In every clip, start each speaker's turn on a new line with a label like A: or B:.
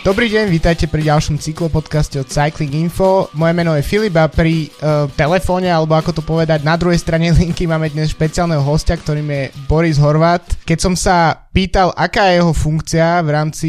A: Dobrý deň, vítajte pri ďalšom cyklopodcaste od Cycling Info. Moje meno je Filip a pri uh, telefóne, alebo ako to povedať, na druhej strane linky máme dnes špeciálneho hostia, ktorým je Boris Horvat. Keď som sa pýtal, aká je jeho funkcia v rámci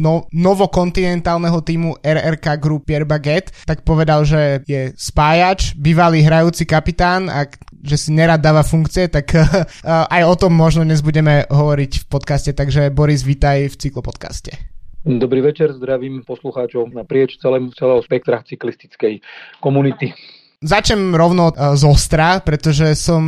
A: no, novokontinentálneho týmu RRK Group Pierre Baguette, tak povedal, že je spájač, bývalý hrajúci kapitán a že si nerad dáva funkcie, tak uh, aj o tom možno dnes budeme hovoriť v podcaste, takže Boris, vítaj v cyklopodcaste.
B: Dobrý večer, zdravím poslucháčov naprieč celého, celého spektra cyklistickej komunity.
A: Začnem rovno uh, z ostra, pretože som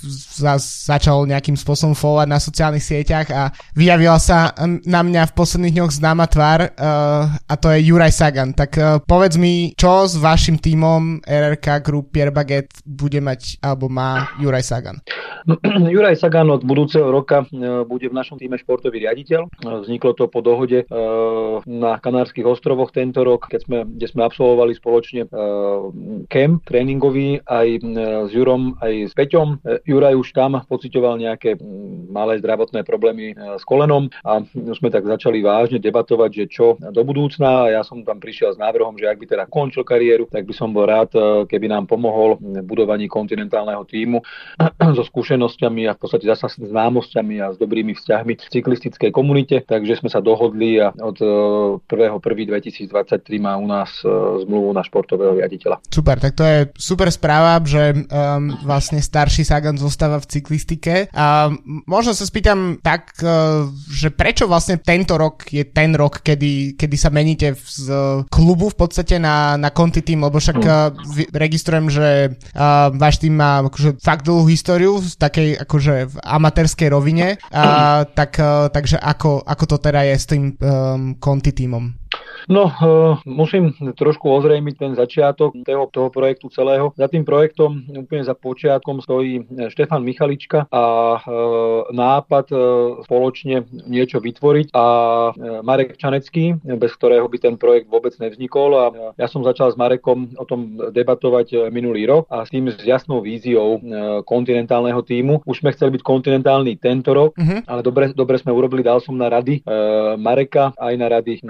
A: za, začal nejakým spôsobom followovať na sociálnych sieťach a vyjavila sa na mňa v posledných dňoch známa tvár uh, a to je Juraj Sagan. Tak uh, povedz mi, čo s vašim tímom RRK Group Pierre Baguette bude mať alebo má Juraj Sagan?
B: No, Juraj Sagan od budúceho roka uh, bude v našom týme športový riaditeľ. Uh, vzniklo to po dohode uh, na Kanárskych ostrovoch tento rok, keď sme, kde sme absolvovali spoločne camp tréningový aj s Jurom, aj s Peťom. E, Juraj už tam pocitoval nejaké malé zdravotné problémy e, s kolenom a sme tak začali vážne debatovať, že čo do budúcna a ja som tam prišiel s návrhom, že ak by teda končil kariéru, tak by som bol rád, e, keby nám pomohol v budovaní kontinentálneho týmu so skúsenosťami a v podstate zasa známosťami a s dobrými vzťahmi v cyklistickej komunite, takže sme sa dohodli a od 1.1.2023 má u nás zmluvu na športového riaditeľa.
A: Super, tak to je super správa, že um, vlastne starší Sagan zostáva v cyklistike. A možno sa spýtam tak, uh, že prečo vlastne tento rok je ten rok, kedy, kedy sa meníte z klubu v podstate na, na Conti tým, lebo však uh, registrujem, že uh, váš tým má akože fakt dlhú históriu v takej akože v amatérskej rovine. Uh, tak, uh, takže ako, ako to teda je s tým um, Conti týmom?
B: No, uh, musím trošku ozrejmiť ten začiatok toho, toho projektu celého. Za tým projektom, úplne za počiatkom, stojí Štefan Michalička a uh, nápad spoločne niečo vytvoriť a Marek Čanecký, bez ktorého by ten projekt vôbec nevznikol a ja som začal s Marekom o tom debatovať minulý rok a s tým s jasnou víziou kontinentálneho týmu. Už sme chceli byť kontinentálny tento rok, uh-huh. ale dobre, dobre sme urobili, dal som na rady Mareka aj na rady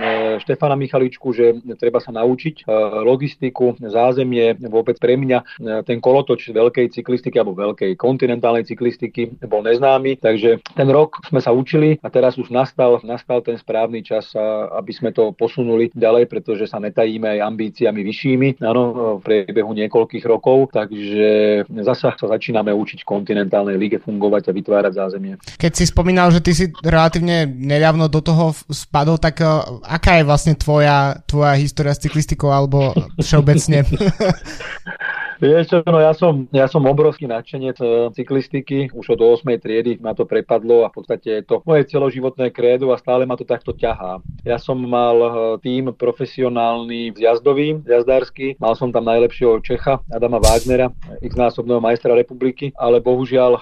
B: Štefana Michaličku, že treba sa naučiť e, logistiku, zázemie, vôbec pre mňa e, ten kolotoč veľkej cyklistiky alebo veľkej kontinentálnej cyklistiky bol neznámy, takže ten rok sme sa učili a teraz už nastal, nastal ten správny čas, aby sme to posunuli ďalej, pretože sa netajíme aj ambíciami vyššími, áno, v priebehu niekoľkých rokov, takže zasa sa začíname učiť v kontinentálnej lige fungovať a vytvárať zázemie.
A: Keď si spomínal, že ty si relatívne nedávno do toho spadol, tak e, aká je vlastne tvoja, tvoja história s cyklistikou alebo všeobecne?
B: Vieš čo, no ja som, ja som obrovský nadšenec e, cyklistiky, už od 8. triedy ma to prepadlo a v podstate je to moje celoživotné krédu a stále ma to takto ťahá. Ja som mal e, tým profesionálny zjazdový, zjazdársky, mal som tam najlepšieho Čecha, Adama Wagnera, x-násobného majstra republiky, ale bohužiaľ e,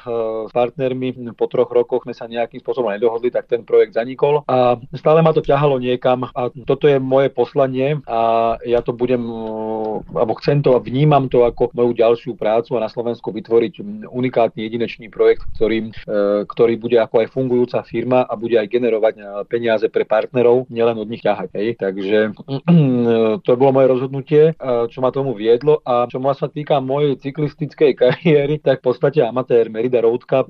B: s partnermi po troch rokoch sme sa nejakým spôsobom nedohodli, tak ten projekt zanikol a stále ma to ťahalo niekam a toto je moje poslanie a ja to budem, alebo chcem to a vnímam to ako moju ďalšiu prácu a na Slovensku vytvoriť unikátny jedinečný projekt, ktorý, e, ktorý bude ako aj fungujúca firma a bude aj generovať e, peniaze pre partnerov, nielen od nich ťahať. Hej. Takže to bolo moje rozhodnutie, e, čo ma tomu viedlo a čo ma sa týka mojej cyklistickej kariéry, tak v podstate amatér Merida Road Cup,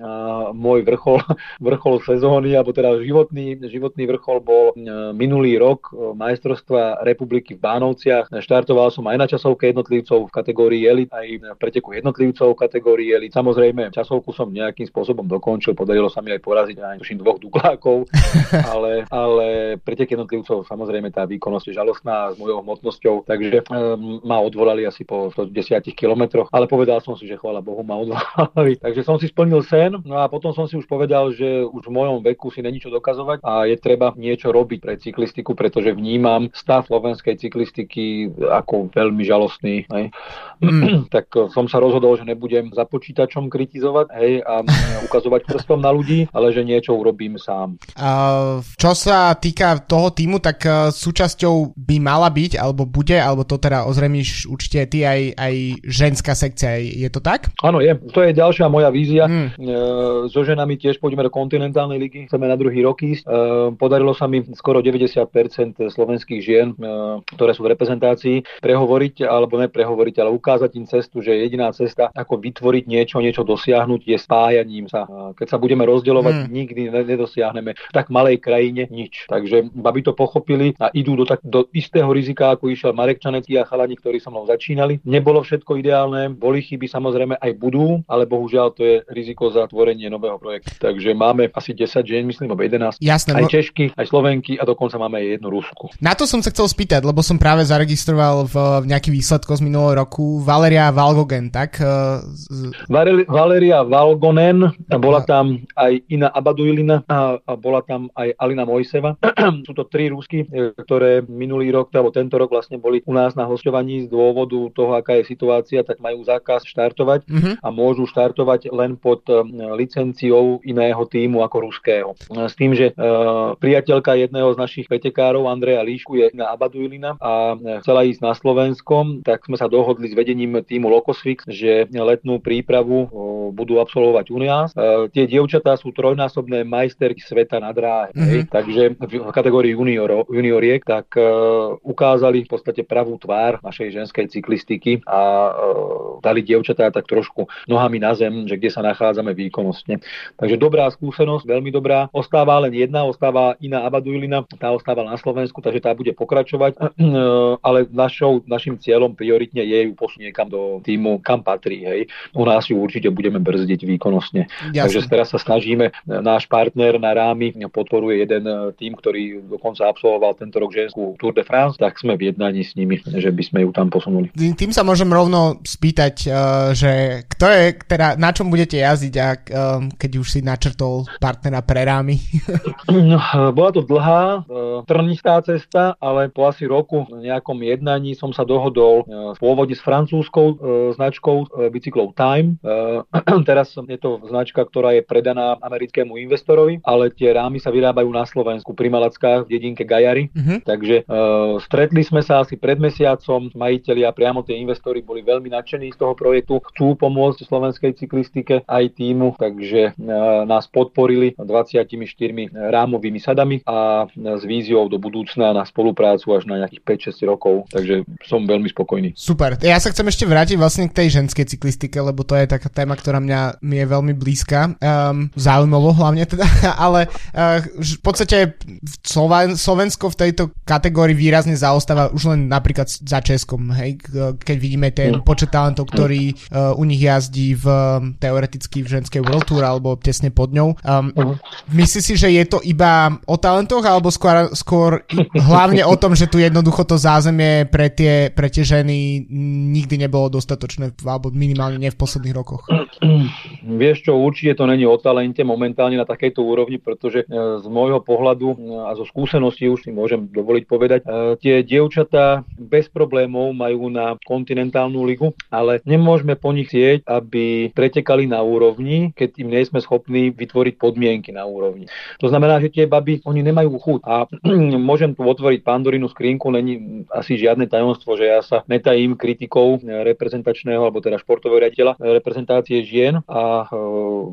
B: môj vrchol, vrchol sezóny, alebo teda životný, životný vrchol bol minulý rok majstrovstva republiky v Bánovciach. Štartoval som aj na časovke jednotlivcov v kategórii elit aj v preteku jednotlivcov kategórie elit. Samozrejme, časovku som nejakým spôsobom dokončil, podarilo sa mi aj poraziť aj tuším dvoch duklákov, ale, ale pretek jednotlivcov samozrejme tá výkonnosť je žalostná s mojou hmotnosťou, takže um, ma odvolali asi po 110 kilometroch, ale povedal som si, že chvála Bohu ma odvolali. takže som si splnil sen, no a potom som si už povedal, že už v mojom veku si není čo dokazovať a je treba niečo robiť pre cyklistiku, pretože vnímam stav slovenskej cyklistiky ako veľmi žalostný. Mm. tak som sa rozhodol, že nebudem za počítačom kritizovať hej, a ukazovať prstom na ľudí, ale že niečo urobím sám.
A: Uh, čo sa týka toho týmu, tak uh, súčasťou by mala byť, alebo bude, alebo to teda ozremíš určite ty aj, aj ženská sekcia. Je to tak?
B: Áno, je. To je ďalšia moja vízia. Hmm. Uh, so ženami tiež pôjdeme do kontinentálnej ligy, chceme na druhý rok ísť. Uh, podarilo sa mi skoro 90% slovenských žien, uh, ktoré sú v reprezentácii, prehovoriť, alebo neprehovoriť, ale ukázať im cestu, že jediná cesta, ako vytvoriť niečo, niečo dosiahnuť, je spájaním sa. Keď sa budeme rozdielovať, hmm. nikdy nedosiahneme v tak malej krajine nič. Takže baby to pochopili a idú do, tak, do istého rizika, ako išiel Marek Čanecký a chalani, ktorí so mnou začínali. Nebolo všetko ideálne, boli chyby samozrejme aj budú, ale bohužiaľ to je riziko za tvorenie nového projektu. Takže máme asi 10 žien, myslím, alebo 11.
A: Jasné,
B: aj Češky, aj Slovenky a dokonca máme aj jednu Rusku.
A: Na to som sa chcel spýtať, lebo som práve zaregistroval v, v nejaký výsledko z minulého roku Valeria Valgogen, tak?
B: Valeri, Valeria Valgonen, bola tam aj Ina Abaduilina a, a bola tam aj Alina Mojseva. Sú to tri Rusky, e, ktoré minulý rok, alebo tento rok vlastne boli u nás na hostovaní z dôvodu toho, aká je situácia, tak majú zákaz štartovať uh-huh. a môžu štartovať len pod uh, licenciou iného týmu ako ruského. S tým, že priateľka jedného z našich pretekárov, Andreja Líšku, je na Abaduilina a chcela ísť na Slovenskom, tak sme sa dohodli s vedením týmu Locosfix, že letnú prípravu budú absolvovať u nás. Uh, tie dievčatá sú trojnásobné majsterky sveta na dráhe, mm-hmm. takže v kategórii junior, junioriek, tak uh, ukázali v podstate pravú tvár našej ženskej cyklistiky a uh, dali dievčatá tak trošku nohami na zem, že kde sa nachádzame výkonnostne. Takže dobrá skúsenosť, veľmi dobrá. Ostáva len jedna, ostáva iná Abaduilina, tá ostáva na Slovensku, takže tá bude pokračovať, ale našou, našim cieľom prioritne je ju posunieť kam do týmu, kam patrí. Hej. U nás ju určite budeme brzdiť výkonnostne. Jasne. Takže teraz sa snažíme, náš partner na rámy podporuje jeden tým, ktorý dokonca absolvoval tento rok ženskú Tour de France, tak sme v jednaní s nimi, že by sme ju tam posunuli.
A: Tým sa môžem rovno spýtať, eh, že kto je, teda na čom budete jazdiť, ak, eh, keď už si načrtol partnera pre rámy?
B: No, bola to dlhá, trnistá cesta, ale po asi roku v nejakom jednaní som sa dohodol pôvodne s francúzskou značkou bicyklov Time. Teraz je to značka, ktorá je predaná americkému investorovi, ale tie rámy sa vyrábajú na Slovensku pri Malackách v dedinke Gajary. Uh-huh. Takže stretli sme sa asi pred mesiacom, majiteľi a priamo tie investori boli veľmi nadšení z toho projektu, chcú pomôcť slovenskej cyklistike aj týmu, takže nás podporili 24 rámovými sadami a s víziou do budúcna na spoluprácu až na nejakých 5-6 rokov, takže som veľmi spokojný.
A: Super. Ja sa chcem ešte vrátiť vlastne k tej ženskej cyklistike, lebo to je taká téma, ktorá mňa mi je veľmi blízka. Um, zaujímavo hlavne teda, ale uh, v podstate Slovensko v tejto kategórii výrazne zaostáva už len napríklad za Českom, hej, keď vidíme ten mm. počet talentov, ktorý uh, u nich jazdí v teoreticky v ženskej World Tour alebo tesne pod ňou. Um, myslíš si, že je to iba o talentoch alebo skôr, skôr hlavne o tom, že tu jednoducho to zázemie pre tie, pre tie ženy nikdy nebolo dostatočné alebo minimálne nie v posledných rokoch?
B: Vieš čo, určite to není o talente momentálne na takejto úrovni, pretože e, z môjho pohľadu e, a zo skúseností už si môžem dovoliť povedať, e, tie dievčatá bez problémov majú na kontinentálnu ligu, ale nemôžeme po nich chcieť, aby pretekali na úrovni, keď im nie sme schopní vytvoriť podmienky na úrovni. To znamená, že tie baby, oni nemajú chuť. A môžem tu otvoriť pandorinu skrinku, není asi žiadne tajomstvo, že ja sa netajím kritikou reprezentačného alebo teda športového riaditeľa reprezentácie žien a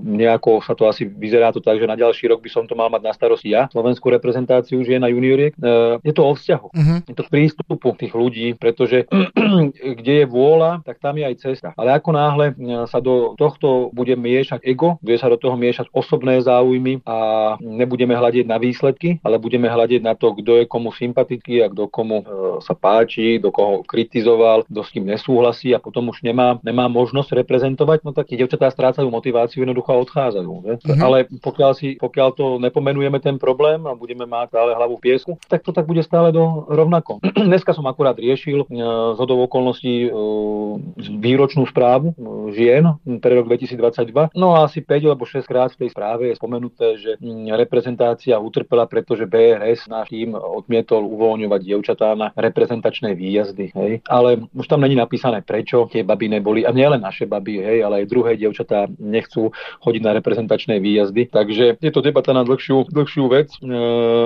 B: nejako sa to asi vyzerá to tak, že na ďalší rok by som to mal mať na starosti ja, slovenskú reprezentáciu žien a junioriek. E, je to o vzťahu, uh-huh. je to prístupu tých ľudí, pretože kde je vôľa, tak tam je aj cesta. Ale ako náhle sa do tohto bude miešať ego, bude sa do toho miešať osobné záujmy a nebudeme hľadiť na výsledky, ale budeme hľadiť na to, kto je komu sympatický a kto komu sa páči, do koho kritizoval, kto s kým nesúhlasí a potom už nemá, nemá možnosť reprezentovať, no tak tie devčatá strácajú motiváciu, jednoducho odchádzajú. Že? Uh-huh. Ale pokiaľ, si, pokiaľ to nepomenujeme ten problém a budeme mať stále hlavu v piesku, tak to tak bude stále do rovnako. Dneska som akurát riešil uh, z hodov okolností uh, výročnú správu uh, žien pre rok 2022. No a asi 5 alebo 6 krát v tej správe je spomenuté, že reprezentácia utrpela, pretože BRS náš tým odmietol uvoľňovať dievčatá na reprezentačné výjazdy. Hej. Ale už tam není napísané prečo tie baby neboli, a nielen naše baby, hej, ale aj druhé dievčatá nechcú chodiť na reprezentačné výjazdy. Takže je to debata na dlhšiu, dlhšiu vec, e,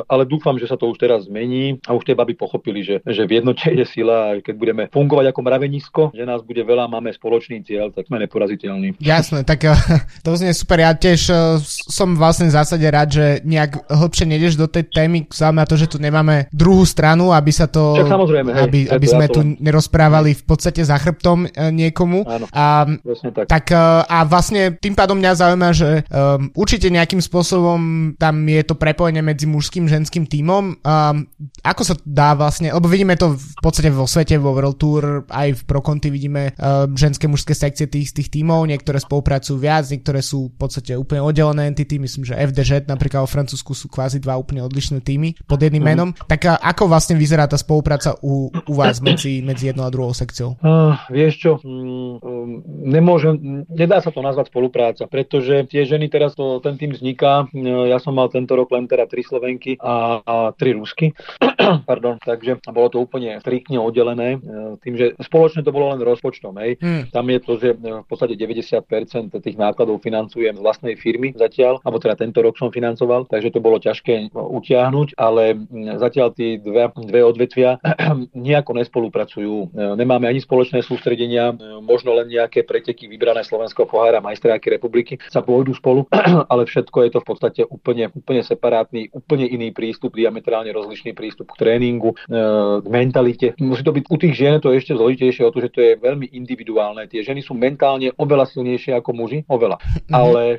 B: ale dúfam, že sa to už teraz zmení a už tie baby pochopili, že, že v jednote je sila a keď budeme fungovať ako mravenisko, že nás bude veľa, máme spoločný cieľ, tak sme neporaziteľní.
A: Jasné, tak e, to znie super. Ja tiež e, som vlastne v zásade rád, že nejak hlbšie nejdeš do tej témy, na to, že tu nemáme druhú stranu, aby sa to...
B: Však samozrejme, hej,
A: aby, aby sme ja tu nerozprávali v podstate za chrbtom niekomu.
B: Áno,
A: a,
B: tak.
A: tak. A vlastne tým pádom mňa zaujíma, že um, určite nejakým spôsobom tam je to prepojenie medzi mužským ženským tímom. Um, ako sa dá vlastne, lebo vidíme to v podstate vo svete, vo World Tour, aj v Pro Conti vidíme uh, ženské mužské sekcie tých, tých tímov, niektoré spolupracujú viac, niektoré sú v podstate úplne oddelené entity, myslím, že FDŽ napríklad vo Francúzsku sú kvázi dva úplne odlišné týmy pod jedným mm. menom. Tak ako vlastne vyzerá tá spolupráca u, u vás medzi, medzi jednou a druhou sekciou?
B: Uh, vieš čo, mm, um, nemôžem, nedá sa to nazvať spolupráca, pretože tie ženy teraz, to, ten tým vzniká, ja som mal tento rok len teda tri Slovenky a, a tri Rusky, pardon, takže bolo to úplne striktne oddelené, tým, že spoločne to bolo len rozpočtom, hej. Hmm. Tam je to, že v podstate 90% tých nákladov financujem z vlastnej firmy zatiaľ, alebo teda tento rok som financoval, takže to bolo ťažké utiahnuť, ale zatiaľ tie dve, dve odvetvia nejako nespolupracujú. Nemáme ani spoločné sústredenia, možno len nejaké preteky vybrané Slovenského pohára majstráky republiky sa pôjdu spolu, ale všetko je to v podstate úplne, úplne separátny, úplne iný prístup, diametrálne rozlišný prístup k tréningu, e, k mentalite. Musí to byť u tých žien to je ešte zložitejšie o to, že to je veľmi individuálne. Tie ženy sú mentálne oveľa silnejšie ako muži, oveľa. Mm-hmm. Ale e,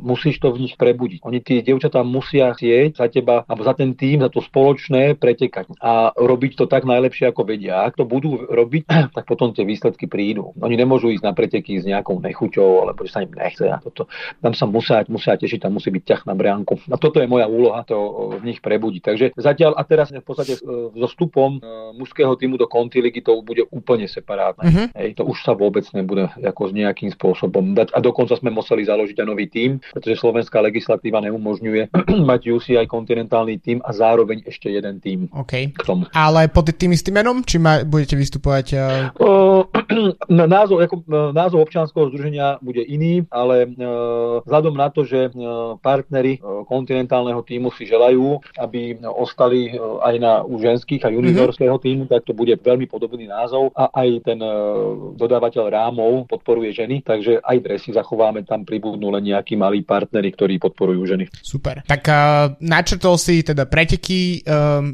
B: musíš to v nich prebudiť. Oni tie dievčatá musia sieť za teba, alebo za ten tým, za to spoločné pretekať a robiť to tak najlepšie, ako vedia. Ak to budú robiť, tak potom tie výsledky prídu. Oni nemôžu ísť na preteky s nejakou nechuťou, alebo že sa im nechce. A toto. Tam sa musia, musia tešiť, tam musí byť ťah na brianku. A toto je moja úloha, to v nich prebudiť. Takže zatiaľ a teraz v podstate e, so vstupom e, mužského týmu do Conti ligy to bude úplne separátne. Uh-huh. Hej, to už sa vôbec nebude ako s nejakým spôsobom dať. A dokonca sme museli založiť aj nový tým, pretože slovenská legislatíva neumožňuje mať UCI kontinentálny tým a zároveň ešte jeden tým
A: okay.
B: k tomu.
A: Ale pod tým istým menom? Či ma, budete vystupovať? Uh...
B: Uh, názov, ako, názov občianského združenia bude iný, ale uh, vzhľadom na to, že uh, partnery kontinentálneho týmu si želajú, aby ostali aj na u ženských a juniorského mm-hmm. týmu, tak to bude veľmi podobný názov a aj ten dodávateľ rámov podporuje ženy, takže aj dresy zachováme, tam pribudnú len nejakí malí partnery, ktorí podporujú ženy.
A: Super. Tak načrtol si teda preteky,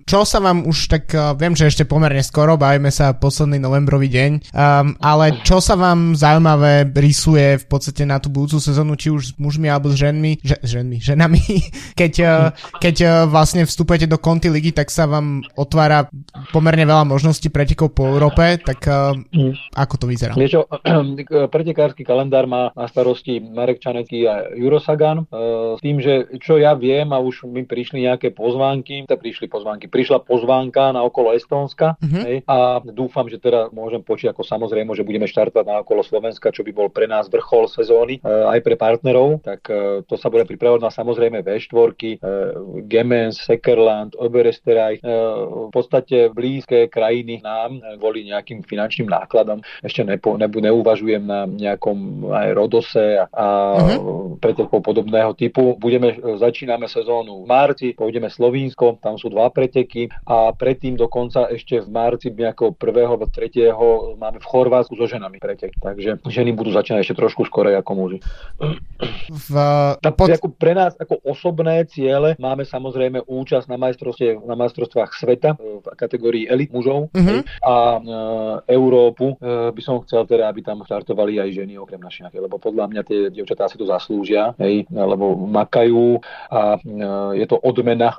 A: čo sa vám už tak, viem, že ešte pomerne skoro, bavíme sa posledný novembrový deň, um, ale čo sa vám zaujímavé rysuje v podstate na tú budúcu sezónu, či už s mužmi alebo s ženmi, že, ženmi, ženami, keď, uh, keď uh, vlastne vstupujete do konty ligy, tak sa vám otvára pomerne veľa možností pretekov po Európe, tak uh, ako to vyzerá?
B: Vieš pretekársky kalendár má na starosti Marek Čanecký a Juro Sagan, uh, s tým, že čo ja viem a už mi prišli nejaké pozvánky, prišli pozvánky, prišla pozvánka na okolo Estónska uh-huh. hej, a dúfam, že teda môžem počuť ako samozrejme, že budeme štartovať na okolo Slovenska, čo by bol pre nás vrchol sezóny uh, aj pre partnerov, tak uh, to sa bude pripravovať na samozrejme V4, uh, Gemens, Sekerland, Oberesteraj, v podstate blízke krajiny nám kvôli nejakým finančným nákladom. Ešte nepo, nebu, neuvažujem na nejakom aj Rodose a, a uh-huh. pretekov podobného typu. Budeme, začíname sezónu v marci, pôjdeme Slovínsko, tam sú dva preteky a predtým dokonca ešte v marci nejakého prvého alebo máme v Chorvátsku so ženami pretek. Takže ženy budú začínať ešte trošku skorej ako muži. V, pod... ako pre nás ako osobné ciele máme samozrejme účasť na, na majstrovstvách sveta v kategórii elit mužov uh-huh. a e, Európu e, by som chcel teda, aby tam štartovali aj ženy okrem našich, lebo podľa mňa tie dievčatá si to zaslúžia, hej, lebo makajú a e, je to odmena, e,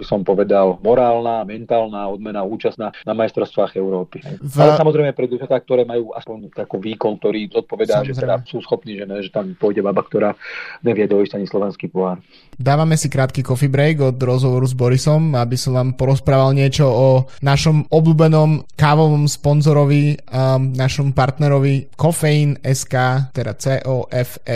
B: by som povedal, morálna, mentálna odmena, účasť na, na majstrovstvách Európy. V... Ale samozrejme pre dievčatá, ktoré majú aspoň taký výkon, ktorý zodpovedá, samozrejme. že teda sú schopní, že, ne, že tam pôjde baba, ktorá nevie dojsť ani slovenský pohár.
A: Dávame si krátky coffee break od rozhovoru s Borisom, aby som vám porozprával niečo o našom obľúbenom kávovom sponzorovi, um, našom partnerovi Kofeín SK, teda C-O-F-F-E-E-I-N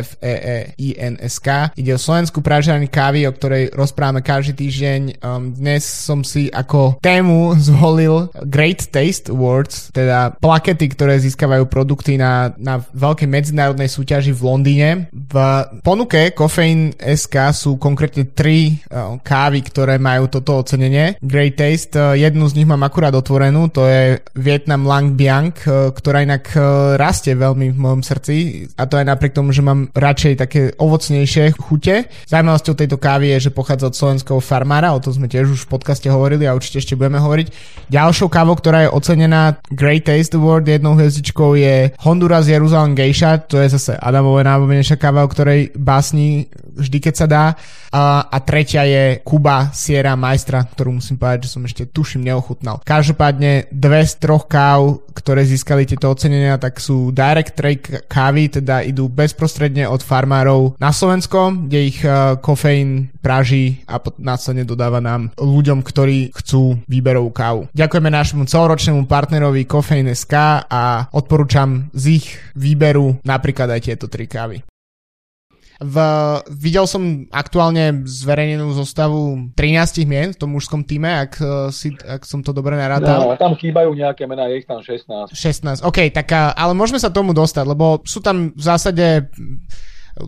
A: SK. Ide o slovenskú pražárni kávy, o ktorej rozprávame každý týždeň. Um, dnes som si ako tému zvolil Great Taste Awards, teda plakety, ktoré získavajú produkty na, na veľkej medzinárodnej súťaži v Londýne. V ponuke Coffeine SK sú konkrétne tri uh, kávy, ktoré majú toto ocenenie. Great Taste, uh, jednu z nich mám akurát otvorenú, to je Vietnam Lang Biang, uh, ktorá inak rastie veľmi v mojom srdci a to aj napriek tomu, že mám radšej také ovocnejšie chute. Zaujímavosťou tejto kávy je, že pochádza od slovenského farmára, o tom sme tiež už v podcaste hovorili a určite ešte budeme hovoriť. Ďalšou kávou, ktorá je ocenená Great Taste Award jednou hviezdičkou je Honduras Jeruzalem Geisha, to je zase Adamové najobľúbenejšia káva, o ktorej básni vždy, keď sa dá. A, a tretia je Kuba Sierra Maestra, ktorú musím povedať, že som ešte tuším neochutnal. Každopádne dve z troch káv, ktoré získali tieto ocenenia, tak sú direct trade kávy, teda idú bezprostredne od farmárov na Slovensko, kde ich uh, kofeín praží a následne dodáva nám ľuďom, ktorí chcú výberovú kávu. Ďakujeme nášmu celoročnému partnerovi Coffeine.sk a odporúčam z ich výberu napríklad aj tieto tri kávy. V, videl som aktuálne zverejnenú zostavu 13 mien v tom mužskom týme, ak, eh, si, ak som to dobre narátal.
B: No, tam chýbajú nejaké mená, je ich tam 16.
A: 16, OK, tak eh, ale môžeme sa tomu dostať, lebo sú tam v zásade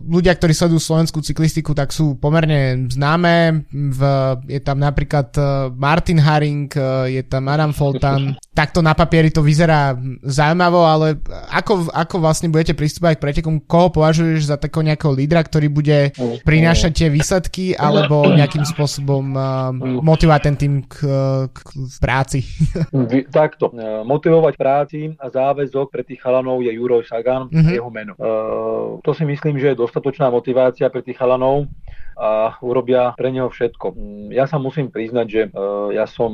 A: ľudia, ktorí sledujú slovenskú cyklistiku, tak sú pomerne známe. V, je tam napríklad e, Martin Haring, e, je tam Adam Foltan. Takto na papieri to vyzerá zaujímavo, ale ako, ako vlastne budete pristúpať k pretekom? Koho považuješ za takého nejakého lídra, ktorý bude prinášať tie výsledky alebo nejakým spôsobom uh, motivovať ten tým k, k, v práci?
B: Takto. Motivovať práci a záväzok pre tých chalanov je Juroj Sagan, uh-huh. jeho meno. Uh, to si myslím, že je dostatočná motivácia pre tých chalanov a urobia pre neho všetko. Ja sa musím priznať, že uh, ja som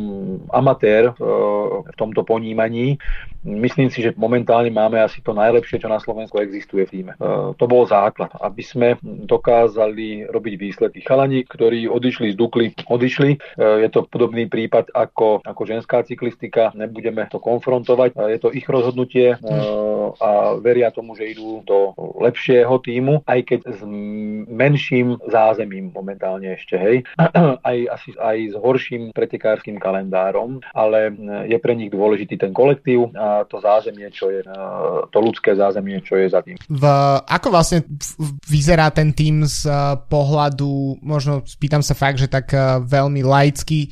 B: amatér uh, v tomto ponímaní. Myslím si, že momentálne máme asi to najlepšie, čo na Slovensku existuje v týme. Uh, to bol základ, aby sme dokázali robiť výsledky. Chalani, ktorí odišli z Dukly, odišli. Je to podobný prípad ako, ako ženská cyklistika. Nebudeme to konfrontovať. Je to ich rozhodnutie a veria tomu, že idú do lepšieho týmu, aj keď s menším zázemím momentálne ešte, hej. Aj, asi, aj s horším pretekárským kalendárom, ale je pre nich dôležitý ten kolektív a to zázemie, čo je, to ľudské zázemie, čo je za tým.
A: V, ako vlastne vyzerá ten tým z pohľadu, možno spýtam sa fakt, že tak veľmi laicky,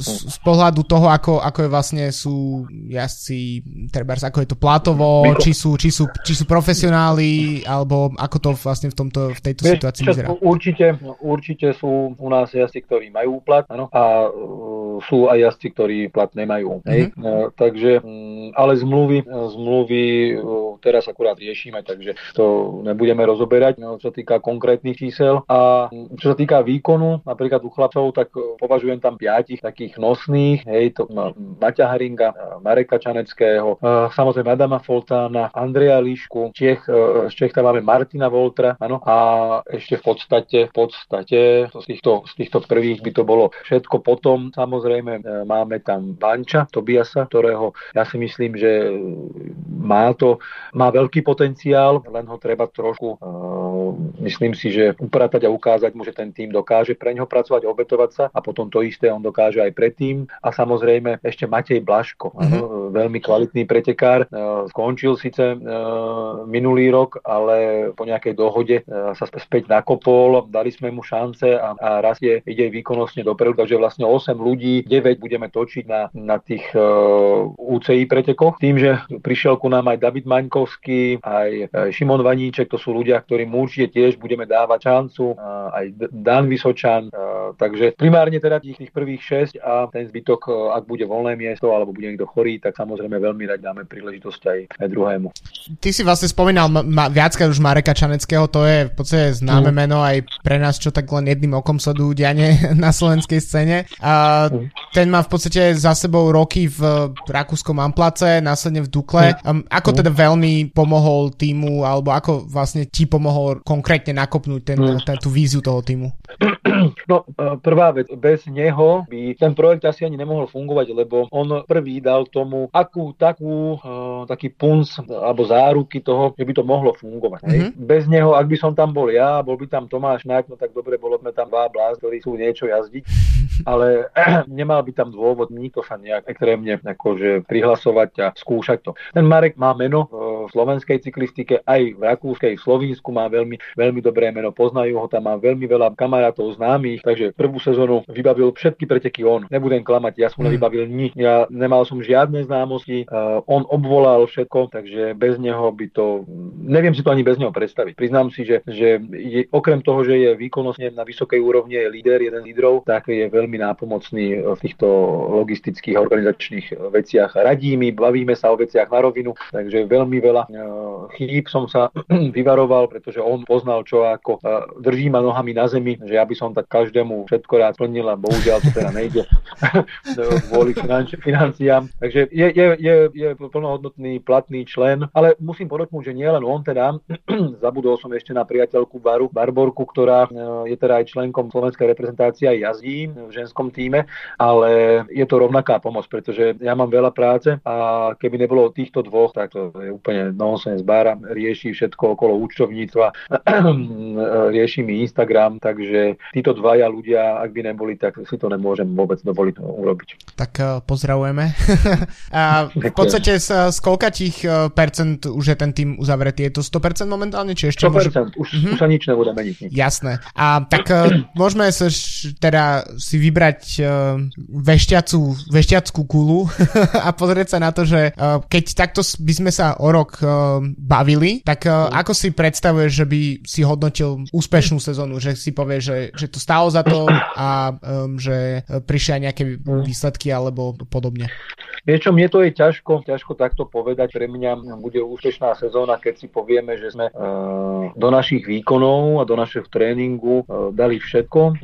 A: z, z pohľadu toho, ako, ako je vlastne sú jazdci, treba ako je to platovo, či sú, či, sú, či sú profesionáli, alebo ako to vlastne v, tomto, v tejto Vieš, situácii vyzerá?
B: Určite, určite sú u nás jazdci, ktorí majú plat, ano, a sú aj jazdci, ktorí plat nemajú. Mm-hmm. Hej? Takže, um, ale zmluvy, zmluvy teraz akurát riešime, takže to nebudeme rozoberať, no, čo sa týka konkrétnych čísel. A čo sa týka výkonu, napríklad u chlapcov, tak považujem tam piatich takých nosných, hej, to Maťa Haringa, uh, Mareka Čaneckého, uh, samozrejme Adama Foltána, Andreja Líšku, Čech, uh, z Čech tam máme Martina Voltra, áno, a ešte v podstate, v podstate z týchto, z týchto prvých by to bolo všetko. Potom samozrejme e, máme tam Banča, Tobiasa, ktorého ja si myslím, že má to, má veľký potenciál, len ho treba trošku, uh, myslím si, že upratať a ukázať mu, že ten tým dokáže pre neho pracovať, obetovať sa a potom to isté on dokáže aj predtým. A samozrejme ešte Matej Blaško, mm-hmm. veľmi kvalitný pretekár, uh, skončil síce uh, minulý rok, ale po nejakej dohode sa späť nakopol, dali sme mu šance a, a rastie, ide výkonnostne dopredu, takže vlastne 8 ľudí, 9 budeme točiť na, na tých UCI pretekoch. Tým, že prišiel ku nám aj David Maňkovský, aj Šimon Vaníček, to sú ľudia, ktorým určite tiež budeme dávať šancu, aj Dan Vysočan, takže primárne teda tých, tých prvých 6 a ten zbytok, ak bude voľné miesto alebo bude niekto chorý, tak samozrejme veľmi rád dáme príležitosť aj, aj druhému.
A: Ty si vlastne spomínal ma, ma, viackrát už Mareka Čaneckého, to je v podstate známe mm. meno aj pre nás, čo tak len jedným okom sledujú diane na slovenskej scéne. A ten má v podstate za sebou roky v rakúskom Amplace, následne v Dukle. Um, ako teda veľmi pomohol týmu, alebo ako vlastne ti pomohol konkrétne nakopnúť ten, ten, tú víziu toho týmu?
B: No, prvá vec, bez neho by ten projekt asi ani nemohol fungovať, lebo on prvý dal tomu akú takú, uh, taký punc alebo záruky toho, že by to mohlo fungovať. Mm-hmm. Bez neho, ak by som tam bol ja, bol by tam Tomáš Nák, no tak dobre, bolo sme tam dva blázd, ktorí sú niečo jazdiť, ale nemal by tam dôvod nikto sa nejak extrémne akože prihlasovať a skúšať to. Ten Marek má meno v slovenskej cyklistike, aj v rakúskej, v Slovínsku má veľmi, veľmi dobré meno, poznajú ho tam, má veľmi veľa kamarátov známych, takže prvú sezónu vybavil všetky preteky on. Nebudem klamať, ja som mm. nevybavil nič, ja nemal som žiadne známosti, uh, on obvolal všetko, takže bez neho by to, neviem si to ani bez neho predstaviť. Priznám si, že, že je, okrem toho, že je výkonnostne na vysokej úrovni, je líder, jeden z lídrov, tak je veľmi nápomocný v týchto logistických organizačných veciach. Radí mi, bavíme sa o veciach na rovinu, takže veľmi veľa uh, chýb som sa vyvaroval, pretože on poznal, čo ako uh, drží ma nohami na zemi, že ja by som tak každému všetko rád plnil a bohužiaľ to teda nejde kvôli financiám. Takže je, je, je, je plnohodnotný platný člen, ale musím podotknúť, že nie len on teda, zabudol som ešte na priateľku Baru, Barborku, ktorá e, je teda aj členkom slovenskej reprezentácie a jazdí v ženskom týme, ale je to rovnaká pomoc, pretože ja mám veľa práce a keby nebolo týchto dvoch, tak to je úplne nonsens. Bára rieši všetko okolo účtovníctva, rieši mi Instagram, takže títo dvaja ľudia, ak by neboli, tak si to nemôžem vôbec dovoliť urobiť.
A: Tak uh, pozdravujeme. a v podstate z, z koľkatých uh, percent už je ten tým uzavretý? Je to 100% momentálne? Či ešte
B: 100%, môže... už, uh-huh. už sa nič nebude meniť. Nič.
A: Jasné. A tak môžeme sa teda si vybrať vešťacú, vešťackú kulu a pozrieť sa na to, že keď takto by sme sa o rok bavili, tak uh-huh. ako si predstavuješ, že by si hodnotil úspešnú sezónu, že si povie, že, že to stálo za to a um, že prišli nejaké výsledky alebo podobne?
B: Vieš čo, mne to je ťažko, ťažko takto povedať. Pre mňa bude úspešná sezóna, keď si povieme, že sme uh, do našich výkonov a do našeho tréningu uh, dali všetko, uh,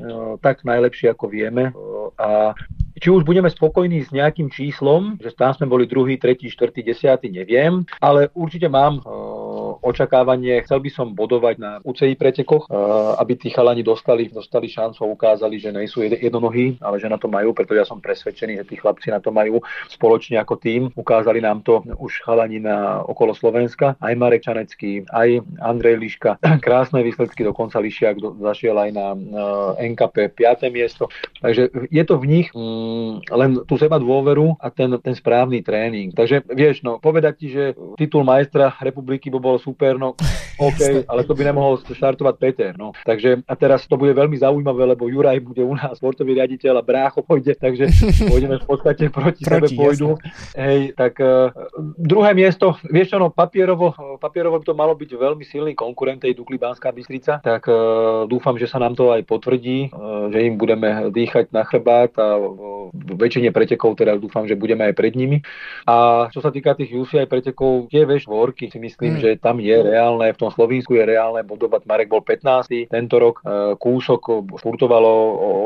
B: tak najlepšie ako vieme. Uh, a či už budeme spokojní s nejakým číslom, že tam sme boli druhý, tretí, štvrtý, desiatý, neviem, ale určite mám uh, očakávanie, chcel by som bodovať na UCI pretekoch, uh, aby tí chalani dostali, dostali šancu a ukázali, že nie sú jednonohí, ale že na to majú, pretože ja som presvedčený, že tí chlapci na to majú spoločne ako tým. Ukázali nám to už chalani na okolo Slovenska, aj Marek Čanecký, aj Andrej Liška. Krásne výsledky, dokonca Lišiak zašiel aj na uh, NKP 5. miesto. Takže je to v nich um, len tú seba dôveru a ten, ten správny tréning. Takže vieš, no, povedať ti, že titul majstra republiky by bol super, no OK, ale to by nemohol štartovať Peter. No. Takže a teraz to bude veľmi zaujímavé, lebo Juraj bude u nás sportový riaditeľ a Brácho pôjde, takže pôjdeme v podstate proti, proti sebe pôjdu. Hej, tak uh, druhé miesto, vieš čo, no, papierovo, papierovo by to malo byť veľmi silný konkurent tej Dukli Banská Bystrica, tak uh, dúfam, že sa nám to aj potvrdí, uh, že im budeme dýchať na chrbát a uh, väčšine pretekov teda dúfam, že budeme aj pred nimi. A čo sa týka tých UCI pretekov, tie veš worky si myslím, mm. že tam je reálne, v tom Slovensku je reálne bodovať. Marek bol 15. tento rok, e, kúsok športovalo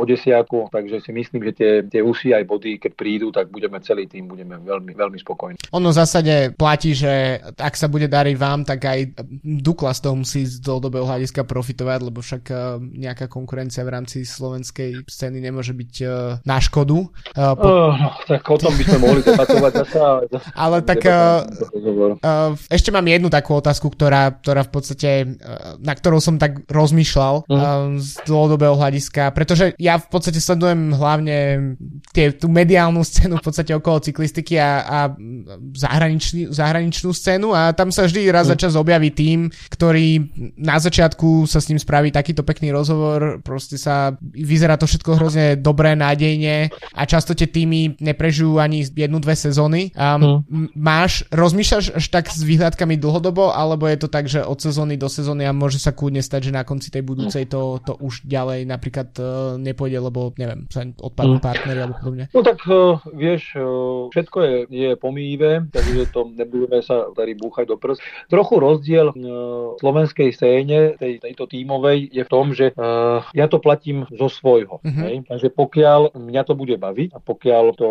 B: o desiaku, takže si myslím, že tie, tie UCI body, keď prídu, tak budeme celý tým budeme veľmi, veľmi spokojní.
A: Ono v zásade platí, že ak sa bude dariť vám, tak aj Dukla z toho musí z dlhodobého hľadiska profitovať, lebo však e, nejaká konkurencia v rámci slovenskej scény nemôže byť e, na škodu.
B: Po... uh, no, tak o tom by sme mohli debatovať zase.
A: Ale tak uh, uh, ešte mám jednu takú otázku, ktorá, ktorá v podstate, uh, na ktorou som tak rozmýšľal uh, z dlhodobého hľadiska, pretože ja v podstate sledujem hlavne tie, tú mediálnu scénu v podstate okolo cyklistiky a, a zahraničný, zahraničnú scénu a tam sa vždy raz za čas objaví tým, ktorý na začiatku sa s ním spraví takýto pekný rozhovor, proste sa vyzerá to všetko hrozne dobré, nádejne a často tie týmy neprežijú ani jednu, dve sezóny. Um, hmm. Máš, rozmýšľaš až tak s výhľadkami dlhodobo, alebo je to tak, že od sezóny do sezóny a môže sa kľudne stať, že na konci tej budúcej to, to už ďalej napríklad uh, nepôjde, lebo neviem, sa odpadnú hmm. partnery alebo podobne?
B: No tak uh, vieš, uh, všetko je, je pomíjivé, takže to nebudeme sa tady búchať do prs. trochu rozdiel v slovenskej scéne, tej, tejto tímovej, je v tom, že uh, ja to platím zo svojho. Uh-huh. Hej? Takže pokiaľ mňa to bude baviť a pokiaľ to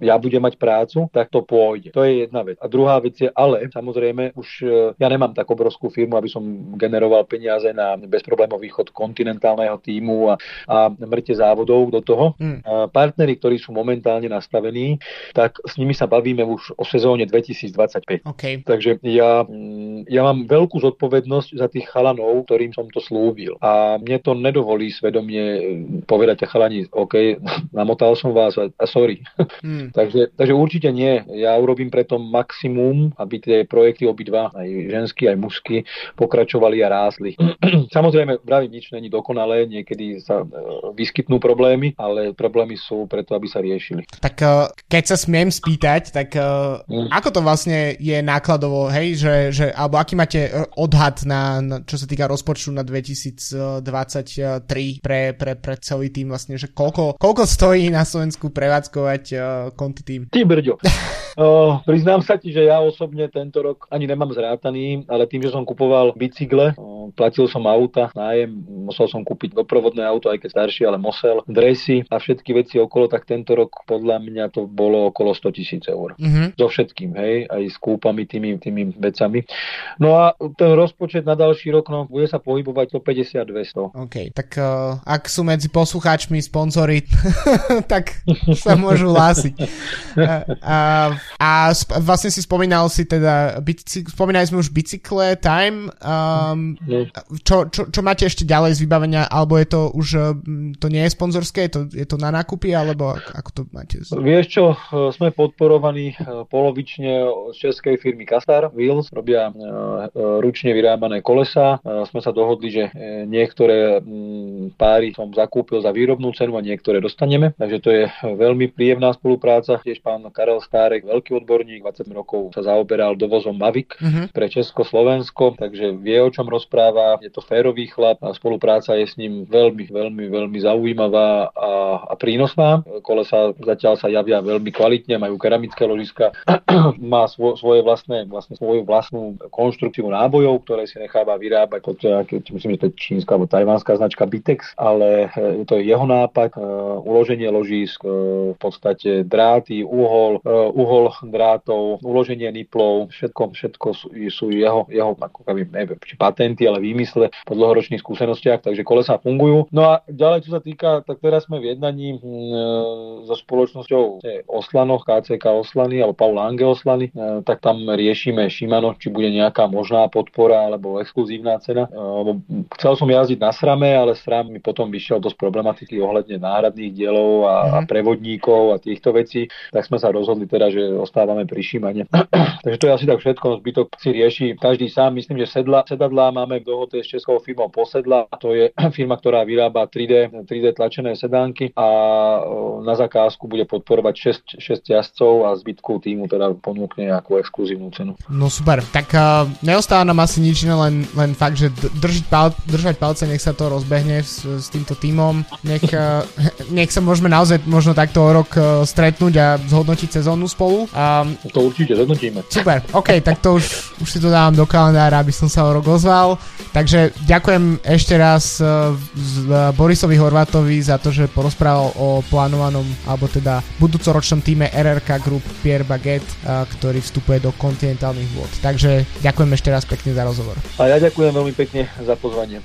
B: ja budem mať prácu, tak to pôjde. To je jedna vec. A druhá vec je, ale samozrejme už ja nemám tak obrovskú firmu, aby som generoval peniaze na bezproblémový chod kontinentálneho týmu a, a mŕte závodov do toho. Mm. A partneri, ktorí sú momentálne nastavení, tak s nimi sa bavíme už o sezóne 2025.
A: Okay.
B: Takže ja, mm, ja mám veľkú zodpovednosť za tých chalanov, ktorým som to slúbil. A mne to nedovolí svedomie mm, povedať chalani, OK, namotal som vás a, a sorry. Mm. takže, takže určite nie. Ja urobím preto maximum, aby tie projekty obidva, aj ženský, aj mužský, pokračovali a rásli. Samozrejme, vravím, nič není dokonalé, niekedy sa e, vyskytnú problémy, ale problémy sú preto, aby sa riešili.
A: Tak e, keď sa smiem spýtať, tak mm. ako to vlastne je nákladovo, hej, že, že alebo aký máte odhad na, na čo sa týka rozpočtu na 2023 pre, pre, pre celý tým vlastne, že koľko, koľko stojí na Slovensku prevádzkovať konti tým?
B: Ty brďo. uh, priznám sa ti, že ja osobne tento rok ani nemám zrátaný, ale tým, že som kupoval bicykle, uh, platil som auta, nájem, musel som kúpiť doprovodné auto, aj keď staršie, ale musel, dresy a všetky veci okolo, tak tento rok podľa mňa to bolo okolo 100 tisíc eur. Mm-hmm. So všetkým, hej, aj s kúpami, tými, tými vecami. No a ten rozpočet na ďalší rok, no, bude sa pohybovať 150-200.
A: OK, tak uh, ak sú medzi poslucháčmi sponzory, tak sa môžu hlásiť. A, a, a sp- vlastne si spomínal si teda, bici- spomínali sme už bicykle, time, um, čo, čo, čo máte ešte ďalej z vybavenia, alebo je to už, to nie je sponzorské, je to, je to na nákupy, alebo ako to máte?
B: Vieš čo, sme podporovaní polovične z českej firmy Kasar Wheels, robia ručne vyrábané kolesa. Sme sa dohodli, že niektoré páry som zakúpil za výrobnú cenu a niektoré dostaneme, takže to je veľmi príjemná spolupráca. Tiež pán Karel Stárek, veľký odborník, 20 rokov sa zaoberal dovozom Mavic uh-huh. pre Česko-Slovensko, takže vie, o čom rozpráva, je to férový chlap a spolupráca je s ním veľmi, veľmi, veľmi zaujímavá a, a prínosná. Kolesa zatiaľ sa javia veľmi kvalitne, majú keramické ložiska, má svo, svoje vlastné, vlastne svoju vlastnú konštrukciu nábojov, ktoré si necháva vyrábať pod, myslím, že to je čínska alebo tajvanská značka Bitex, ale e, to je jeho nápad, e, uloženie ložisk, e, v podstate dráty, uhol, uhol drátov, uloženie niplov, všetko, všetko sú, sú jeho, jeho ako keby, neviem, či patenty, ale výmysle po dlhoročných skúsenostiach, takže kolesa fungujú. No a ďalej, čo sa týka, tak teraz sme v jednaní so spoločnosťou Oslanoch, KCK Oslany alebo Paul Ange Oslany, tak tam riešime Shimano, či bude nejaká možná podpora alebo exkluzívna cena. Chcel som jazdiť na SRAME, ale SRAM mi potom vyšiel dosť problematiky ohľadne náhradných dielov a, a mhm. prevodníkov a týchto vecí, tak sme sa rozhodli teda, že ostávame pri Šimane. Takže to je asi tak všetko, zbytok si rieši každý sám. Myslím, že sedla, sedadlá máme v dohode s českou firmou Posedla. To je firma, ktorá vyrába 3D, 3D tlačené sedánky a na zakázku bude podporovať 6, 6 jazdcov a zbytku týmu teda ponúkne nejakú exkluzívnu cenu.
A: No super, tak uh, neostáva nám asi nič iné, len, len fakt, že držiť pal, držať palce, nech sa to rozbehne s, s týmto týmom, nech, uh, nech sa môžeme naozaj možno takto o rok uh, stretnúť a zhodnotiť sezónu spolu. Um,
B: to určite zhodnotíme.
A: Super, ok, tak to už, už si to dávam do kalendára, aby som sa o rok ozval. Takže ďakujem ešte raz uh, Borisovi Horvátovi za to, že porozprával o plánovanom, alebo teda budúcoročnom týme RRK Group Pierre Baguette, uh, ktorý vstupuje do kontinentálnych vôd. Takže ďakujem ešte raz pekne za rozhovor.
B: A ja ďakujem veľmi pekne za pozvanie.